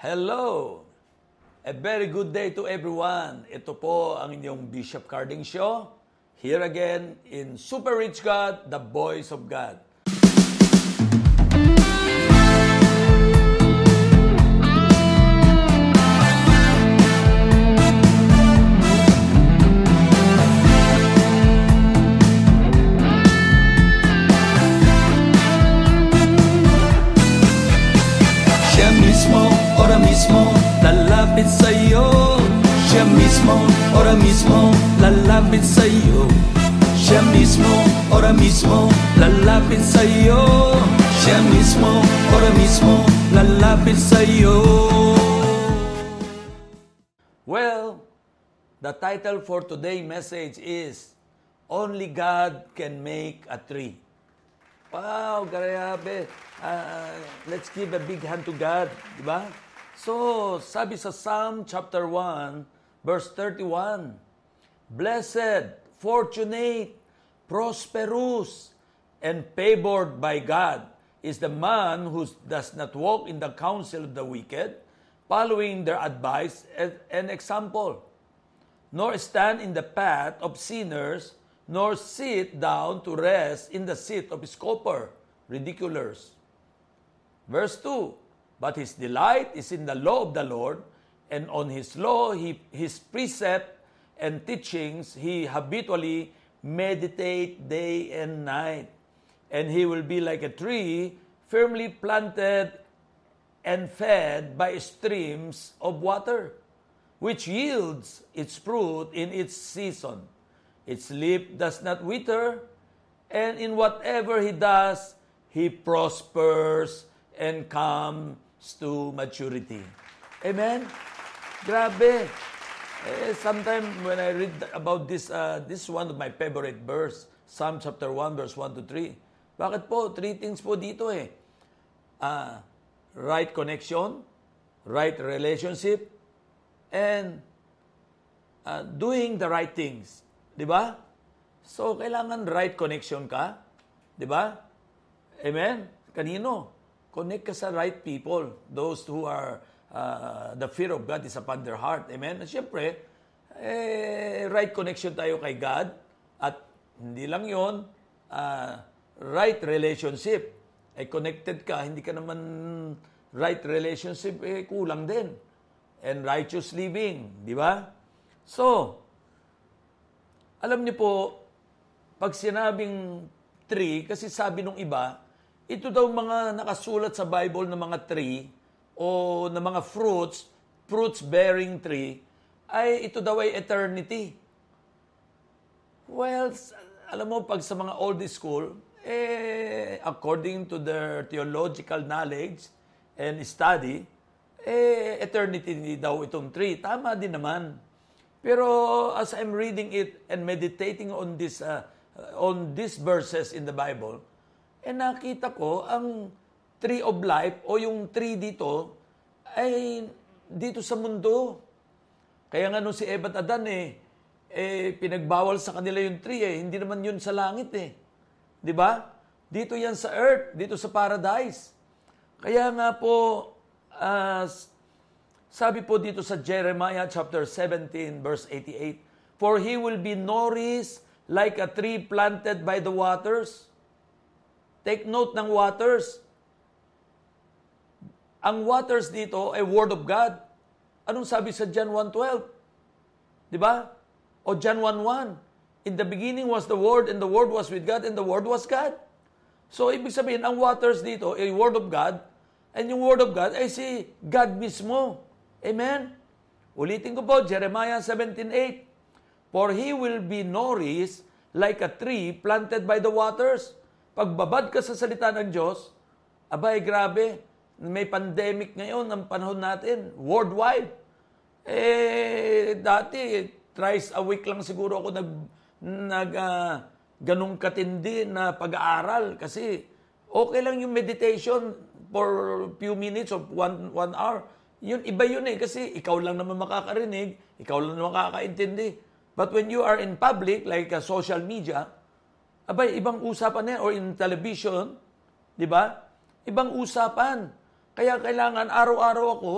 Hello! A very good day to everyone. Ito po ang inyong Bishop Carding Show. Here again in Super Rich God, the Voice of God. Mismo, mismo, mismo, mismo, mismo, mismo, Well, the title for today's message is Only God Can Make a Tree. Wow, grabe. Ah, let's give a big hand to God, di ba? So, sabi sa Psalm chapter 1, verse 31, Blessed, fortunate, prosperous, and favored by God is the man who does not walk in the counsel of the wicked, following their advice and, example, nor stand in the path of sinners, nor sit down to rest in the seat of scoffer, ridiculers. Verse 2, But his delight is in the law of the Lord, and on his law, he, his precept and teachings, he habitually meditate day and night. And he will be like a tree firmly planted and fed by streams of water, which yields its fruit in its season. Its leaf does not wither, and in whatever he does, he prospers and comes to maturity. Amen? Grabe. Eh, sometimes when I read about this, uh, this is one of my favorite verse, Psalm chapter 1, verse 1 to 3. Bakit po? Three things po dito eh. Ah, right connection, right relationship, and uh, doing the right things. Di ba? So, kailangan right connection ka. Di ba? Amen? Kanino? Connect ka sa right people. Those who are, uh, the fear of God is upon their heart. Amen? At syempre, eh, right connection tayo kay God. At hindi lang yon uh, right relationship. Eh, connected ka, hindi ka naman right relationship, eh, kulang din. And righteous living. Di ba? So, alam niyo po, pag sinabing tree, kasi sabi nung iba, ito daw mga nakasulat sa Bible na mga tree o na mga fruits, fruits-bearing tree, ay ito daw ay eternity. Well, alam mo, pag sa mga old school, eh, according to their theological knowledge and study, eh, eternity daw itong tree. Tama din naman. Pero as I'm reading it and meditating on this uh, on these verses in the Bible, eh nakita ko ang tree of life o yung tree dito ay dito sa mundo. Kaya nga nung si Eva at Adan eh, eh pinagbawal sa kanila yung tree eh, hindi naman yun sa langit eh. 'Di ba? Dito yan sa earth, dito sa paradise. Kaya nga po uh, sabi po dito sa Jeremiah chapter 17 verse 88, For he will be nourished like a tree planted by the waters. Take note ng waters. Ang waters dito ay word of God. Anong sabi sa John 1.12? Di ba? O John 1.1. In the beginning was the Word, and the Word was with God, and the Word was God. So, ibig sabihin, ang waters dito ay Word of God, and yung Word of God ay si God mismo. Amen? Ulitin ko po, Jeremiah 17.8. For he will be nourished like a tree planted by the waters. Pagbabad ka sa salita ng Diyos, abay, grabe, may pandemic ngayon ang panahon natin, worldwide. Eh, dati, thrice a week lang siguro ako nag, nag uh, ganong katindi na pag-aaral kasi okay lang yung meditation for few minutes or one, one hour. Yun, iba yun eh, kasi ikaw lang naman makakarinig, ikaw lang naman makakaintindi. But when you are in public, like uh, social media, abay, ibang usapan na yan, or in television, di ba? Ibang usapan. Kaya kailangan araw-araw ako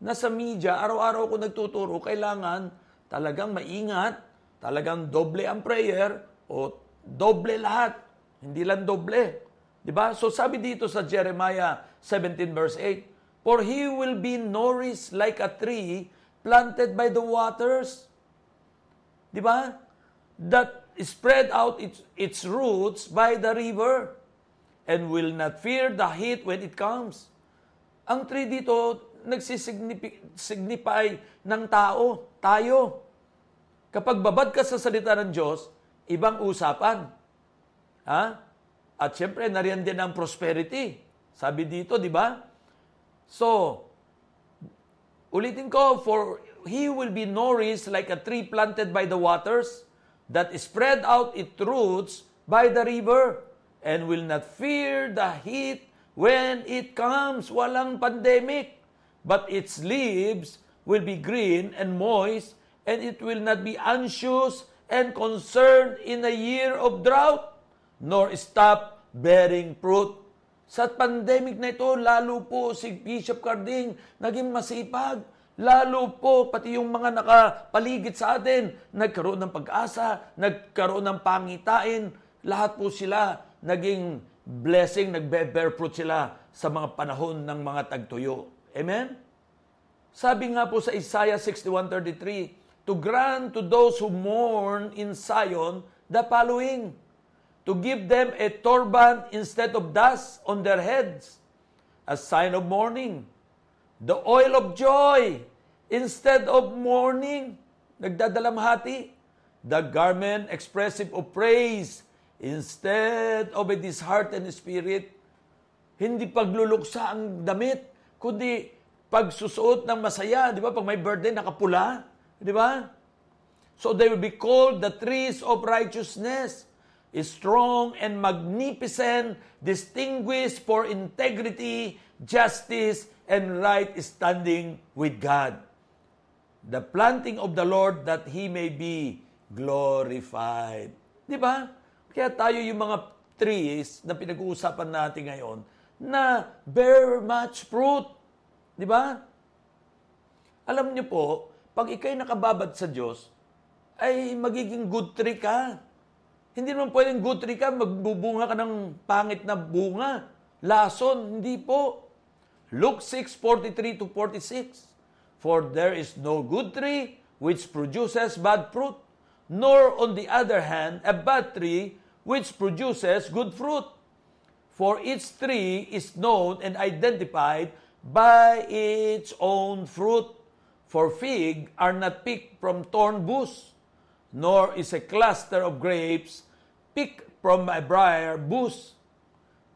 na sa media, araw-araw ko nagtuturo, kailangan talagang maingat, talagang doble ang prayer o doble lahat. Hindi lang doble. Di ba? So sabi dito sa Jeremiah 17 verse 8, For he will be nourished like a tree planted by the waters. Di ba? That spread out its, its roots by the river and will not fear the heat when it comes. Ang tree dito, nagsisignify ng tao, tayo. Kapag babad ka sa salita ng Diyos, ibang usapan. Ha? At syempre, nariyan din ang prosperity. Sabi dito, di ba? So, ulitin ko, for he will be nourished like a tree planted by the waters that spread out its roots by the river and will not fear the heat when it comes. Walang pandemic. But its leaves will be green and moist, and it will not be anxious and concerned in a year of drought, nor stop bearing fruit. Sa pandemic na ito, lalo po si Bishop Carding naging masipag. Lalo po, pati yung mga nakapaligid sa atin, nagkaroon ng pag-asa, nagkaroon ng pangitain, lahat po sila naging blessing, nagbe-bear fruit sila sa mga panahon ng mga tagtuyo. Amen? Sabi nga po sa Isaiah 61.33, To grant to those who mourn in Zion the following, To give them a turban instead of dust on their heads, a sign of mourning, the oil of joy instead of mourning, nagdadalamhati, the garment expressive of praise Instead of a disheartened spirit, hindi pagluluksa ang damit, kundi pagsusuot ng masaya. Di ba? Pag may birthday, nakapula. Di ba? So they will be called the trees of righteousness, strong and magnificent, distinguished for integrity, justice, and right standing with God. The planting of the Lord that He may be glorified. Di ba? Kaya tayo yung mga trees na pinag-uusapan natin ngayon na bear much fruit. Di ba? Alam niyo po, pag ikay nakababad sa Diyos, ay magiging good tree ka. Hindi naman pwedeng good tree ka, magbubunga ka ng pangit na bunga. Lason, hindi po. Luke 6:43 to 46. For there is no good tree which produces bad fruit, nor on the other hand a bad tree which produces good fruit. For each tree is known and identified by its own fruit. For fig are not picked from thorn bush, nor is a cluster of grapes picked from a briar bush.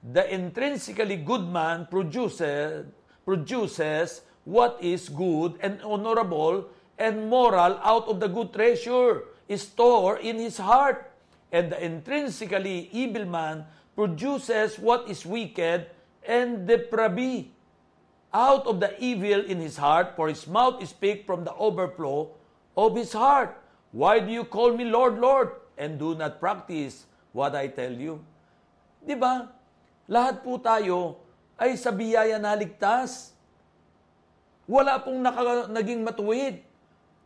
The intrinsically good man produces, produces what is good and honorable and moral out of the good treasure stored in his heart and the intrinsically evil man produces what is wicked and depraved. Out of the evil in his heart, for his mouth speaks from the overflow of his heart. Why do you call me Lord, Lord, and do not practice what I tell you? Di ba? Lahat po tayo ay sa biyaya naligtas. Wala pong naka, naging matuwid.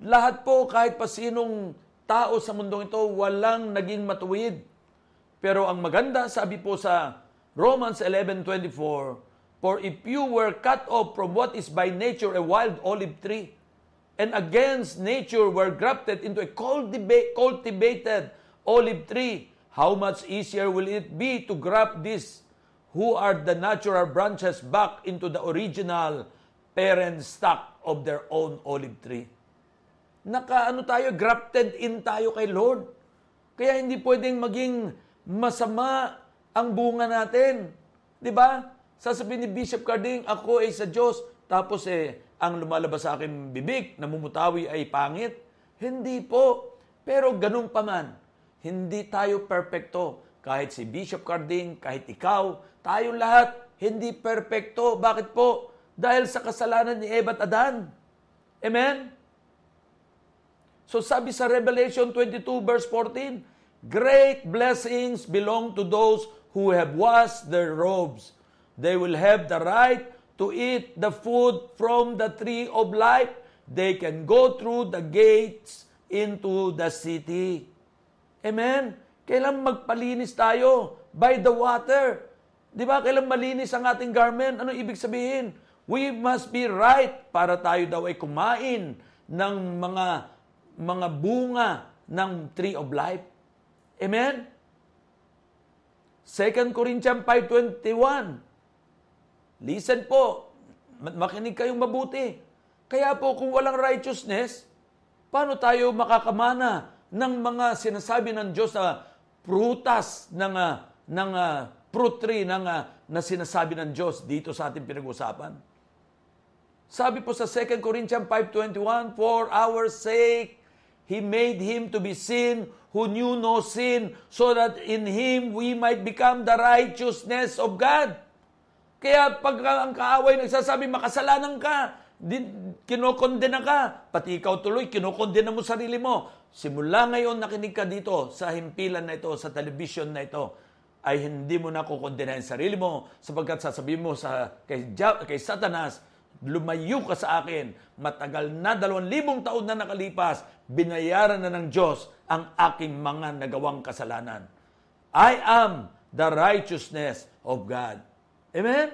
Lahat po, kahit pa sinong tao sa mundong ito walang naging matuwid. Pero ang maganda, sabi po sa Romans 11.24, For if you were cut off from what is by nature a wild olive tree, and against nature were grafted into a cultivated olive tree, how much easier will it be to graft this who are the natural branches back into the original parent stock of their own olive tree? nakaano tayo, grafted in tayo kay Lord. Kaya hindi pwedeng maging masama ang bunga natin. 'Di ba? Sasabihin ni Bishop Carding, ako ay sa Diyos, tapos eh, ang lumalabas sa akin bibig, namumutawi ay pangit. Hindi po. Pero ganun pa man, hindi tayo perpekto. Kahit si Bishop Carding, kahit ikaw, tayo lahat, hindi perpekto. Bakit po? Dahil sa kasalanan ni Eva at Adan. Amen? So sabi sa Revelation 22 verse 14, Great blessings belong to those who have washed their robes. They will have the right to eat the food from the tree of life, they can go through the gates into the city. Amen? Kailan magpalinis tayo? By the water. Di ba? Kailan malinis ang ating garment? Ano ibig sabihin? We must be right para tayo daw ay kumain ng mga mga bunga ng tree of life. Amen? 2 Corinthians 5.21 Listen po, makinig kayong mabuti. Kaya po kung walang righteousness, paano tayo makakamana ng mga sinasabi ng Diyos na prutas ng, uh, ng uh, fruit tree ng, uh, na sinasabi ng Diyos dito sa ating pinag-usapan? Sabi po sa 2 Corinthians 5.21, For our sake, He made Him to be sin who knew no sin, so that in Him we might become the righteousness of God. Kaya pag ang kaaway nagsasabi, makasalanan ka, kinokondena ka, pati ikaw tuloy, kinokondena mo sarili mo. Simula ngayon nakinig ka dito sa himpilan na ito, sa television na ito, ay hindi mo na kukondenahin sarili mo sapagkat sasabihin mo sa kay, kay Satanas, lumayo ka sa akin. Matagal na, dalawang libong taon na nakalipas, binayaran na ng Diyos ang aking mga nagawang kasalanan. I am the righteousness of God. Amen?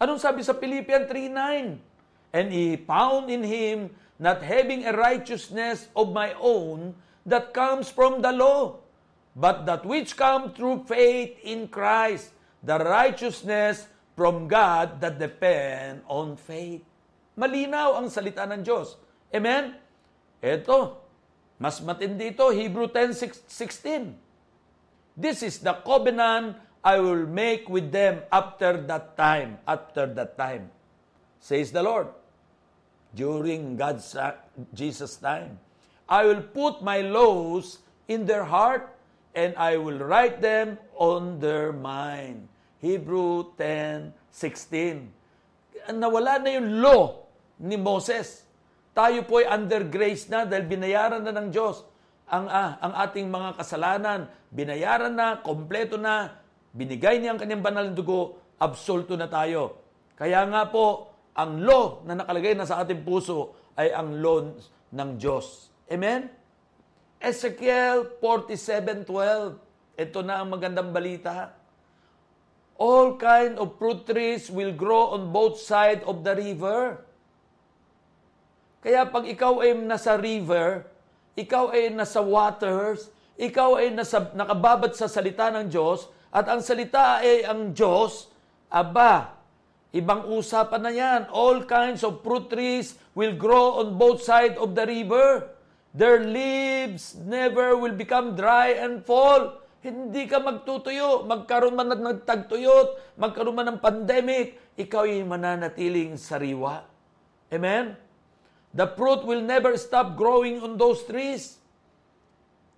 Anong sabi sa Philippians 3.9? And he found in him not having a righteousness of my own that comes from the law, but that which come through faith in Christ, the righteousness from God that depend on faith. Malinaw ang salita ng Diyos. Amen? Ito, mas matindi ito, Hebrew 10.16. This is the covenant I will make with them after that time, after that time, says the Lord. During God's, uh, Jesus' time. I will put my laws in their heart and I will write them on their mind. Hebrew 10:16. Nawala na yung law ni Moses. Tayo po ay under grace na dahil binayaran na ng Diyos ang, ah, ang ating mga kasalanan. Binayaran na, kompleto na, binigay niya ang kanyang banal na dugo, absolto na tayo. Kaya nga po, ang law na nakalagay na sa ating puso ay ang law ng Diyos. Amen? Ezekiel 47.12 Ito na ang magandang balita. All kind of fruit trees will grow on both sides of the river. Kaya pag ikaw ay nasa river, ikaw ay nasa waters, ikaw ay nasa, nakababat sa salita ng Diyos, at ang salita ay ang Diyos, aba, ibang usapan na yan. All kinds of fruit trees will grow on both sides of the river. Their leaves never will become dry and fall. Hindi ka magtutuyo. Magkaroon man ng nagtagtuyot, magkaroon man ng pandemic, ikaw ay mananatiling sariwa. Amen? The fruit will never stop growing on those trees.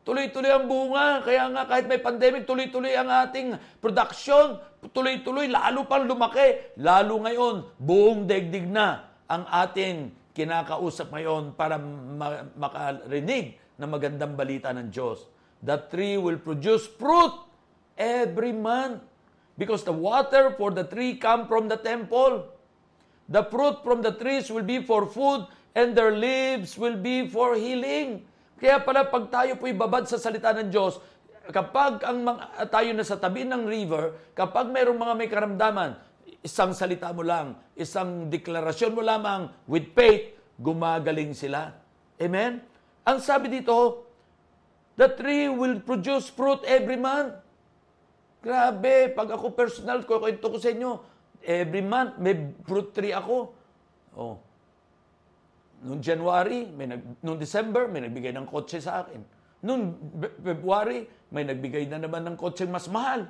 Tuloy-tuloy ang bunga. Kaya nga kahit may pandemic, tuloy-tuloy ang ating production. Tuloy-tuloy, lalo pang lumaki. Lalo ngayon, buong daigdig na ang ating kinakausap ngayon para ma- makarinig ng magandang balita ng Diyos. The tree will produce fruit every month because the water for the tree come from the temple. The fruit from the trees will be for food and their leaves will be for healing. Kaya pala pag tayo po'y babad sa salita ng Diyos, kapag ang mga, tayo na sa tabi ng river, kapag mayroong mga may karamdaman, isang salita mo lang, isang deklarasyon mo lamang with faith, gumagaling sila. Amen? Ang sabi dito, the tree will produce fruit every month. Grabe, pag ako personal, ko kwento ko sa inyo, every month may fruit tree ako. Oh, Noong January, may nag, noong December, may nagbigay ng kotse sa akin. Noong February, may nagbigay na naman ng kotse mas mahal.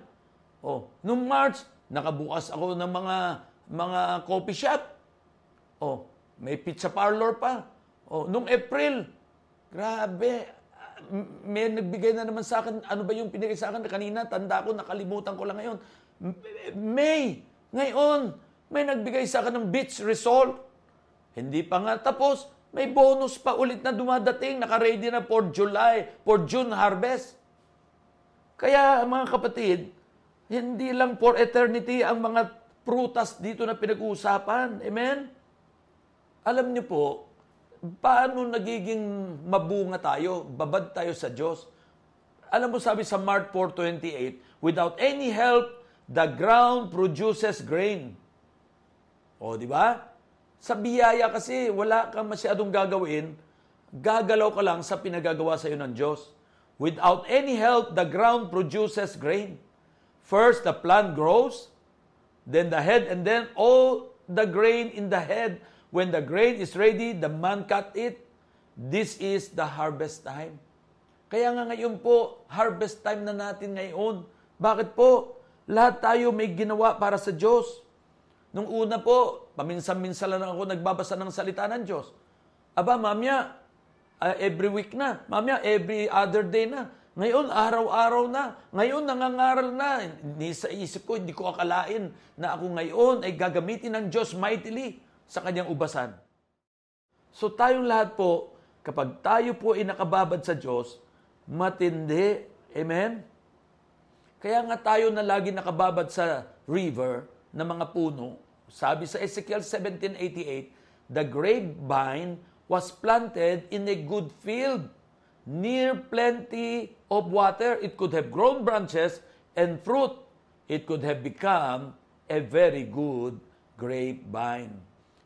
Oh, noong March, nakabukas ako ng mga mga coffee shop. Oh, may pizza parlor pa. Oh, noong April, grabe, may nagbigay na naman sa akin, ano ba yung pinigay sa akin kanina, tanda ko, nakalimutan ko lang ngayon. May, ngayon, may nagbigay sa akin ng beach resort. Hindi pa nga tapos, may bonus pa ulit na dumadating, naka-ready na for July, for June harvest. Kaya mga kapatid, hindi lang for eternity ang mga prutas dito na pinag-uusapan. Amen? Alam niyo po, paano nagiging mabunga tayo, babad tayo sa Diyos? Alam mo sabi sa Mark 4.28, without any help, the ground produces grain. O, di ba? Sa biyaya kasi, wala kang masyadong gagawin, gagalaw ka lang sa pinagagawa sa iyo ng Diyos. Without any help, the ground produces grain. First, the plant grows, then the head, and then all the grain in the head. When the grain is ready, the man cut it. This is the harvest time. Kaya nga ngayon po, harvest time na natin ngayon. Bakit po? Lahat tayo may ginawa para sa Diyos. Nung una po, paminsan-minsan lang ako nagbabasa ng salita ng Diyos. Aba, mamya, uh, every week na. Mamaya, every other day na. Ngayon, araw-araw na. Ngayon, nangangaral na. Hindi sa isip ko, hindi ko akalain na ako ngayon ay gagamitin ng Diyos mightily sa kanyang ubasan. So tayong lahat po, kapag tayo po ay nakababad sa Diyos, matindi. Amen? Kaya nga tayo na lagi nakababad sa river ng mga puno. Sabi sa Ezekiel 17.88, The grapevine was planted in a good field near plenty of water. It could have grown branches and fruit. It could have become a very good grapevine.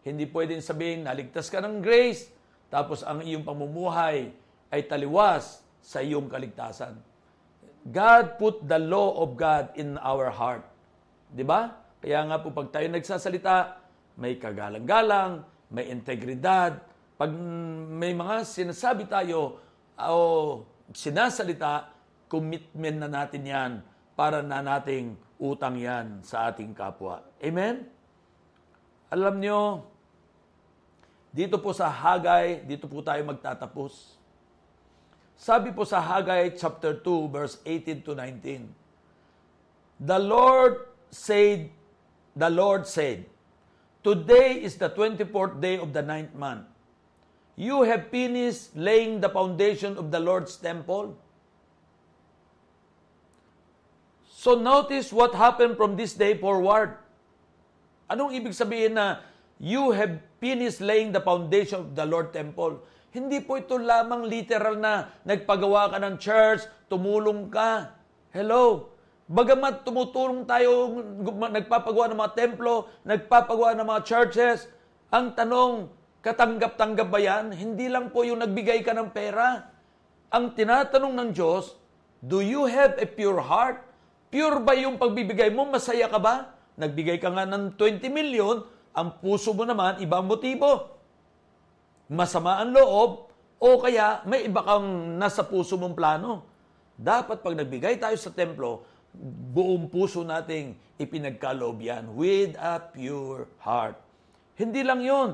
Hindi pwedeng sabihin, naligtas ka ng grace, tapos ang iyong pamumuhay ay taliwas sa iyong kaligtasan. God put the law of God in our heart. Di ba? Kaya nga po pag tayo nagsasalita, may kagalang-galang, may integridad, pag may mga sinasabi tayo o sinasalita, commitment na natin yan para na nating utang yan sa ating kapwa. Amen? Alam nyo, dito po sa Hagay, dito po tayo magtatapos. Sabi po sa Hagay chapter 2 verse 18 to 19. The Lord said, the Lord said, Today is the 24th day of the ninth month you have finished laying the foundation of the Lord's temple. So notice what happened from this day forward. Anong ibig sabihin na you have finished laying the foundation of the Lord temple? Hindi po ito lamang literal na nagpagawa ka ng church, tumulong ka. Hello? Bagamat tumutulong tayo, nagpapagawa ng mga templo, nagpapagawa ng mga churches, ang tanong, Katanggap-tanggap ba yan? Hindi lang po yung nagbigay ka ng pera. Ang tinatanong ng Diyos, do you have a pure heart? Pure ba yung pagbibigay mo? Masaya ka ba? Nagbigay ka nga ng 20 million, ang puso mo naman, ibang motibo. Masama ang loob, o kaya may iba kang nasa puso mong plano. Dapat pag nagbigay tayo sa templo, buong puso nating ipinagkaloob yan with a pure heart. Hindi lang yon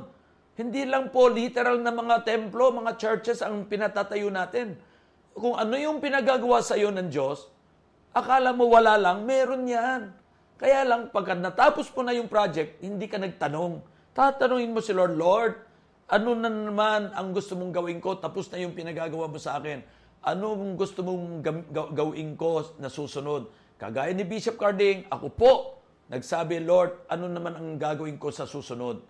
hindi lang po literal na mga templo, mga churches ang pinatatayo natin. Kung ano yung pinagagawa sa iyo ng Diyos, akala mo wala lang, meron yan. Kaya lang, pagka natapos po na yung project, hindi ka nagtanong. Tatanungin mo si Lord, Lord, ano na naman ang gusto mong gawin ko? Tapos na yung pinagagawa mo sa akin. Ano gusto mong gawin ko na susunod? Kagaya ni Bishop Carding, ako po, nagsabi, Lord, ano naman ang gagawin ko sa susunod?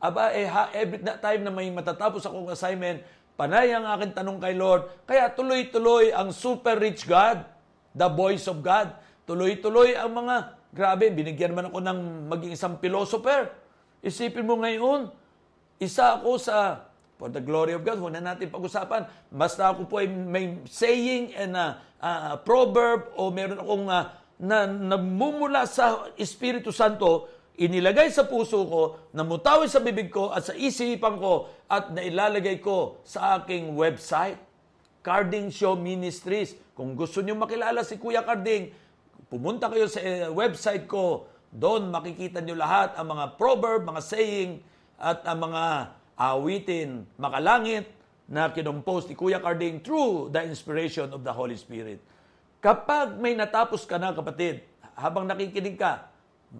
Aba, eh, ha, every time na may matatapos akong assignment, panay ang aking tanong kay Lord. Kaya tuloy-tuloy ang super rich God, the voice of God. Tuloy-tuloy ang mga, grabe, binigyan naman ako ng maging isang philosopher. Isipin mo ngayon, isa ako sa, for the glory of God, huna natin pag-usapan, basta ako po ay may saying and a, a proverb o meron akong uh, na namumula sa Espiritu Santo inilagay sa puso ko, namutawi sa bibig ko at sa isipan ko at nailalagay ko sa aking website, Carding Show Ministries. Kung gusto niyo makilala si Kuya Carding, pumunta kayo sa eh, website ko. Doon makikita niyo lahat ang mga proverb, mga saying, at ang mga awitin, makalangit na kinompost ni Kuya Carding through the inspiration of the Holy Spirit. Kapag may natapos ka na, kapatid, habang nakikinig ka,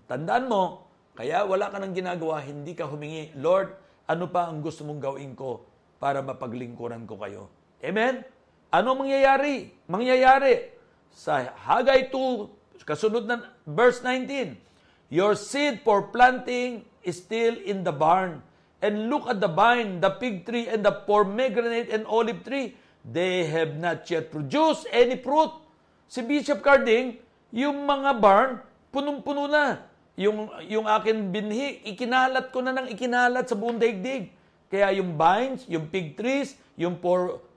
tandaan mo, kaya wala ka nang ginagawa, hindi ka humingi, Lord, ano pa ang gusto mong gawin ko para mapaglingkuran ko kayo? Amen? Ano mangyayari? Mangyayari sa Hagay 2, kasunod na verse 19. Your seed for planting is still in the barn. And look at the vine, the fig tree, and the pomegranate and olive tree. They have not yet produced any fruit. Si Bishop Carding, yung mga barn, punong-puno na. Yung, yung akin binhi, ikinalat ko na ng ikinalat sa buong daigdig. Kaya yung vines, yung fig trees, yung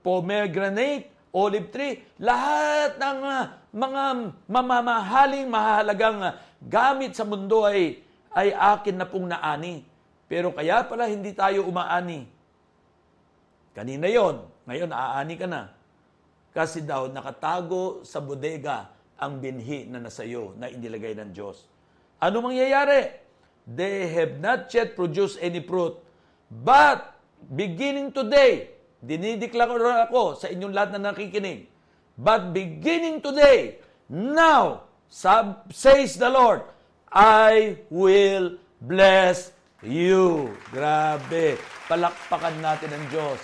pomegranate, olive tree, lahat ng uh, mga mamamahaling, mahalagang uh, gamit sa mundo ay, ay akin na pong naani. Pero kaya pala hindi tayo umaani. Kanina yon, ngayon aani ka na. Kasi daw nakatago sa bodega ang binhi na nasa iyo na inilagay ng Diyos. Ano mangyayari? They have not yet produced any fruit. But beginning today, dinideklara ako sa inyong lahat na nakikinig, but beginning today, now, says the Lord, I will bless you. Grabe. Palakpakan natin ang Diyos.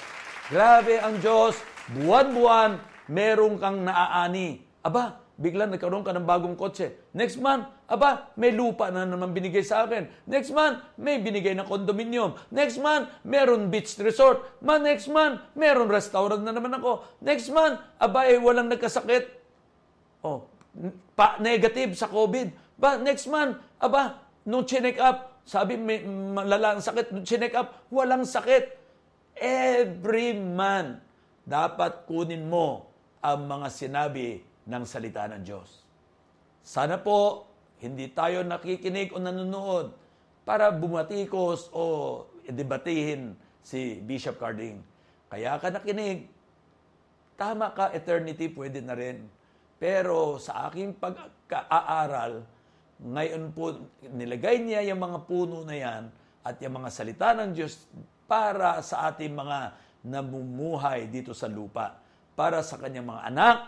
Grabe ang Diyos. Buwan-buwan, meron kang naaani. Aba, biglang nagkaroon ka ng bagong kotse. Next month, aba, may lupa na naman binigay sa akin. Next month, may binigay na condominium. Next month, meron beach resort. Ma, next month, meron restaurant na naman ako. Next month, aba, eh, walang nagkasakit. Oh, pa negative sa COVID. Ba, next month, aba, nung chinek up, sabi may malala ang sakit, chinek up, walang sakit. Every month, dapat kunin mo ang mga sinabi ng salita ng Diyos. Sana po, hindi tayo nakikinig o nanonood para bumatikos o debatihin si Bishop Carding. Kaya ka nakinig, tama ka, eternity pwede na rin. Pero sa aking pag-aaral, ngayon po nilagay niya yung mga puno na yan at yung mga salita ng Diyos para sa ating mga namumuhay dito sa lupa. Para sa kanyang mga anak,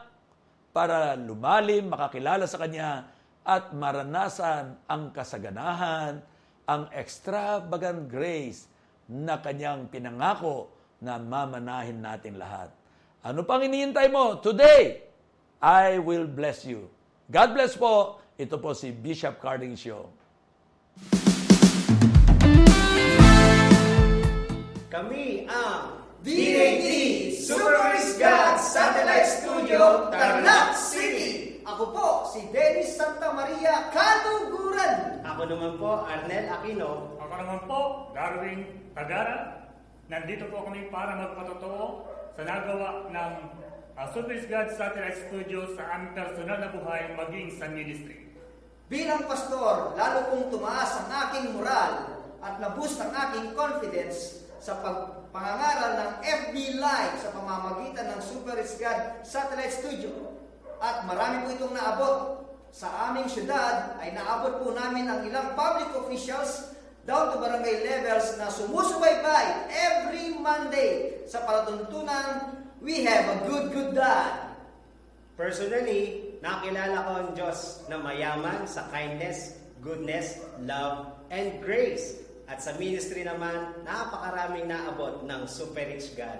para lumalim, makakilala sa Kanya, at maranasan ang kasaganahan, ang extravagant grace na Kanyang pinangako na mamanahin natin lahat. Ano pang iniintay mo? Today, I will bless you. God bless po. Ito po si Bishop Carding Show. Kami ang DAD Super Chris God Satellite Studio, Tarlac City. Ako po, si Dennis Santa Maria Katuguran. Ako naman po, Arnel Aquino. Ako naman po, Darwin Tagara. Nandito po kami para magpatotoo sa nagawa ng uh, Super God Satellite Studio sa aming personal na buhay maging sa ministry. Bilang pastor, lalo kong tumaas ang aking moral at naboost ang aking confidence sa pagpangangaral ng FB Live sa pamamagitan ng Super God Satellite Studio. At marami po itong naabot. Sa aming syudad ay naabot po namin ang ilang public officials down to barangay levels na sumusubaybay every Monday sa palatuntunan We have a good, good dad. Personally, nakilala ko ang Diyos na mayaman sa kindness, goodness, love, and grace. At sa ministry naman, napakaraming naabot ng Super Rich God.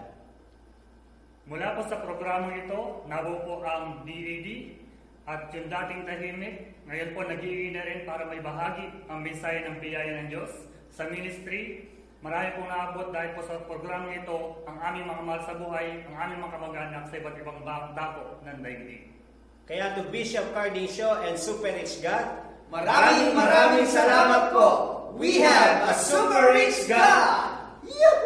Mula po sa programang ito, nabuo po ang DAD at yung dating tahimik, ngayon po nag na rin para may bahagi ang mensahe ng biyaya ng Diyos. Sa ministry, marami pong naabot dahil po sa programang ito ang aming mga mahal sa buhay, ang aming mga kamag-anak sa iba't ibang dako ng daigdig. Kaya to Bishop Carding Show and Super Rich God, Maraming maraming salamat po. We have a super rich God. Yahoo!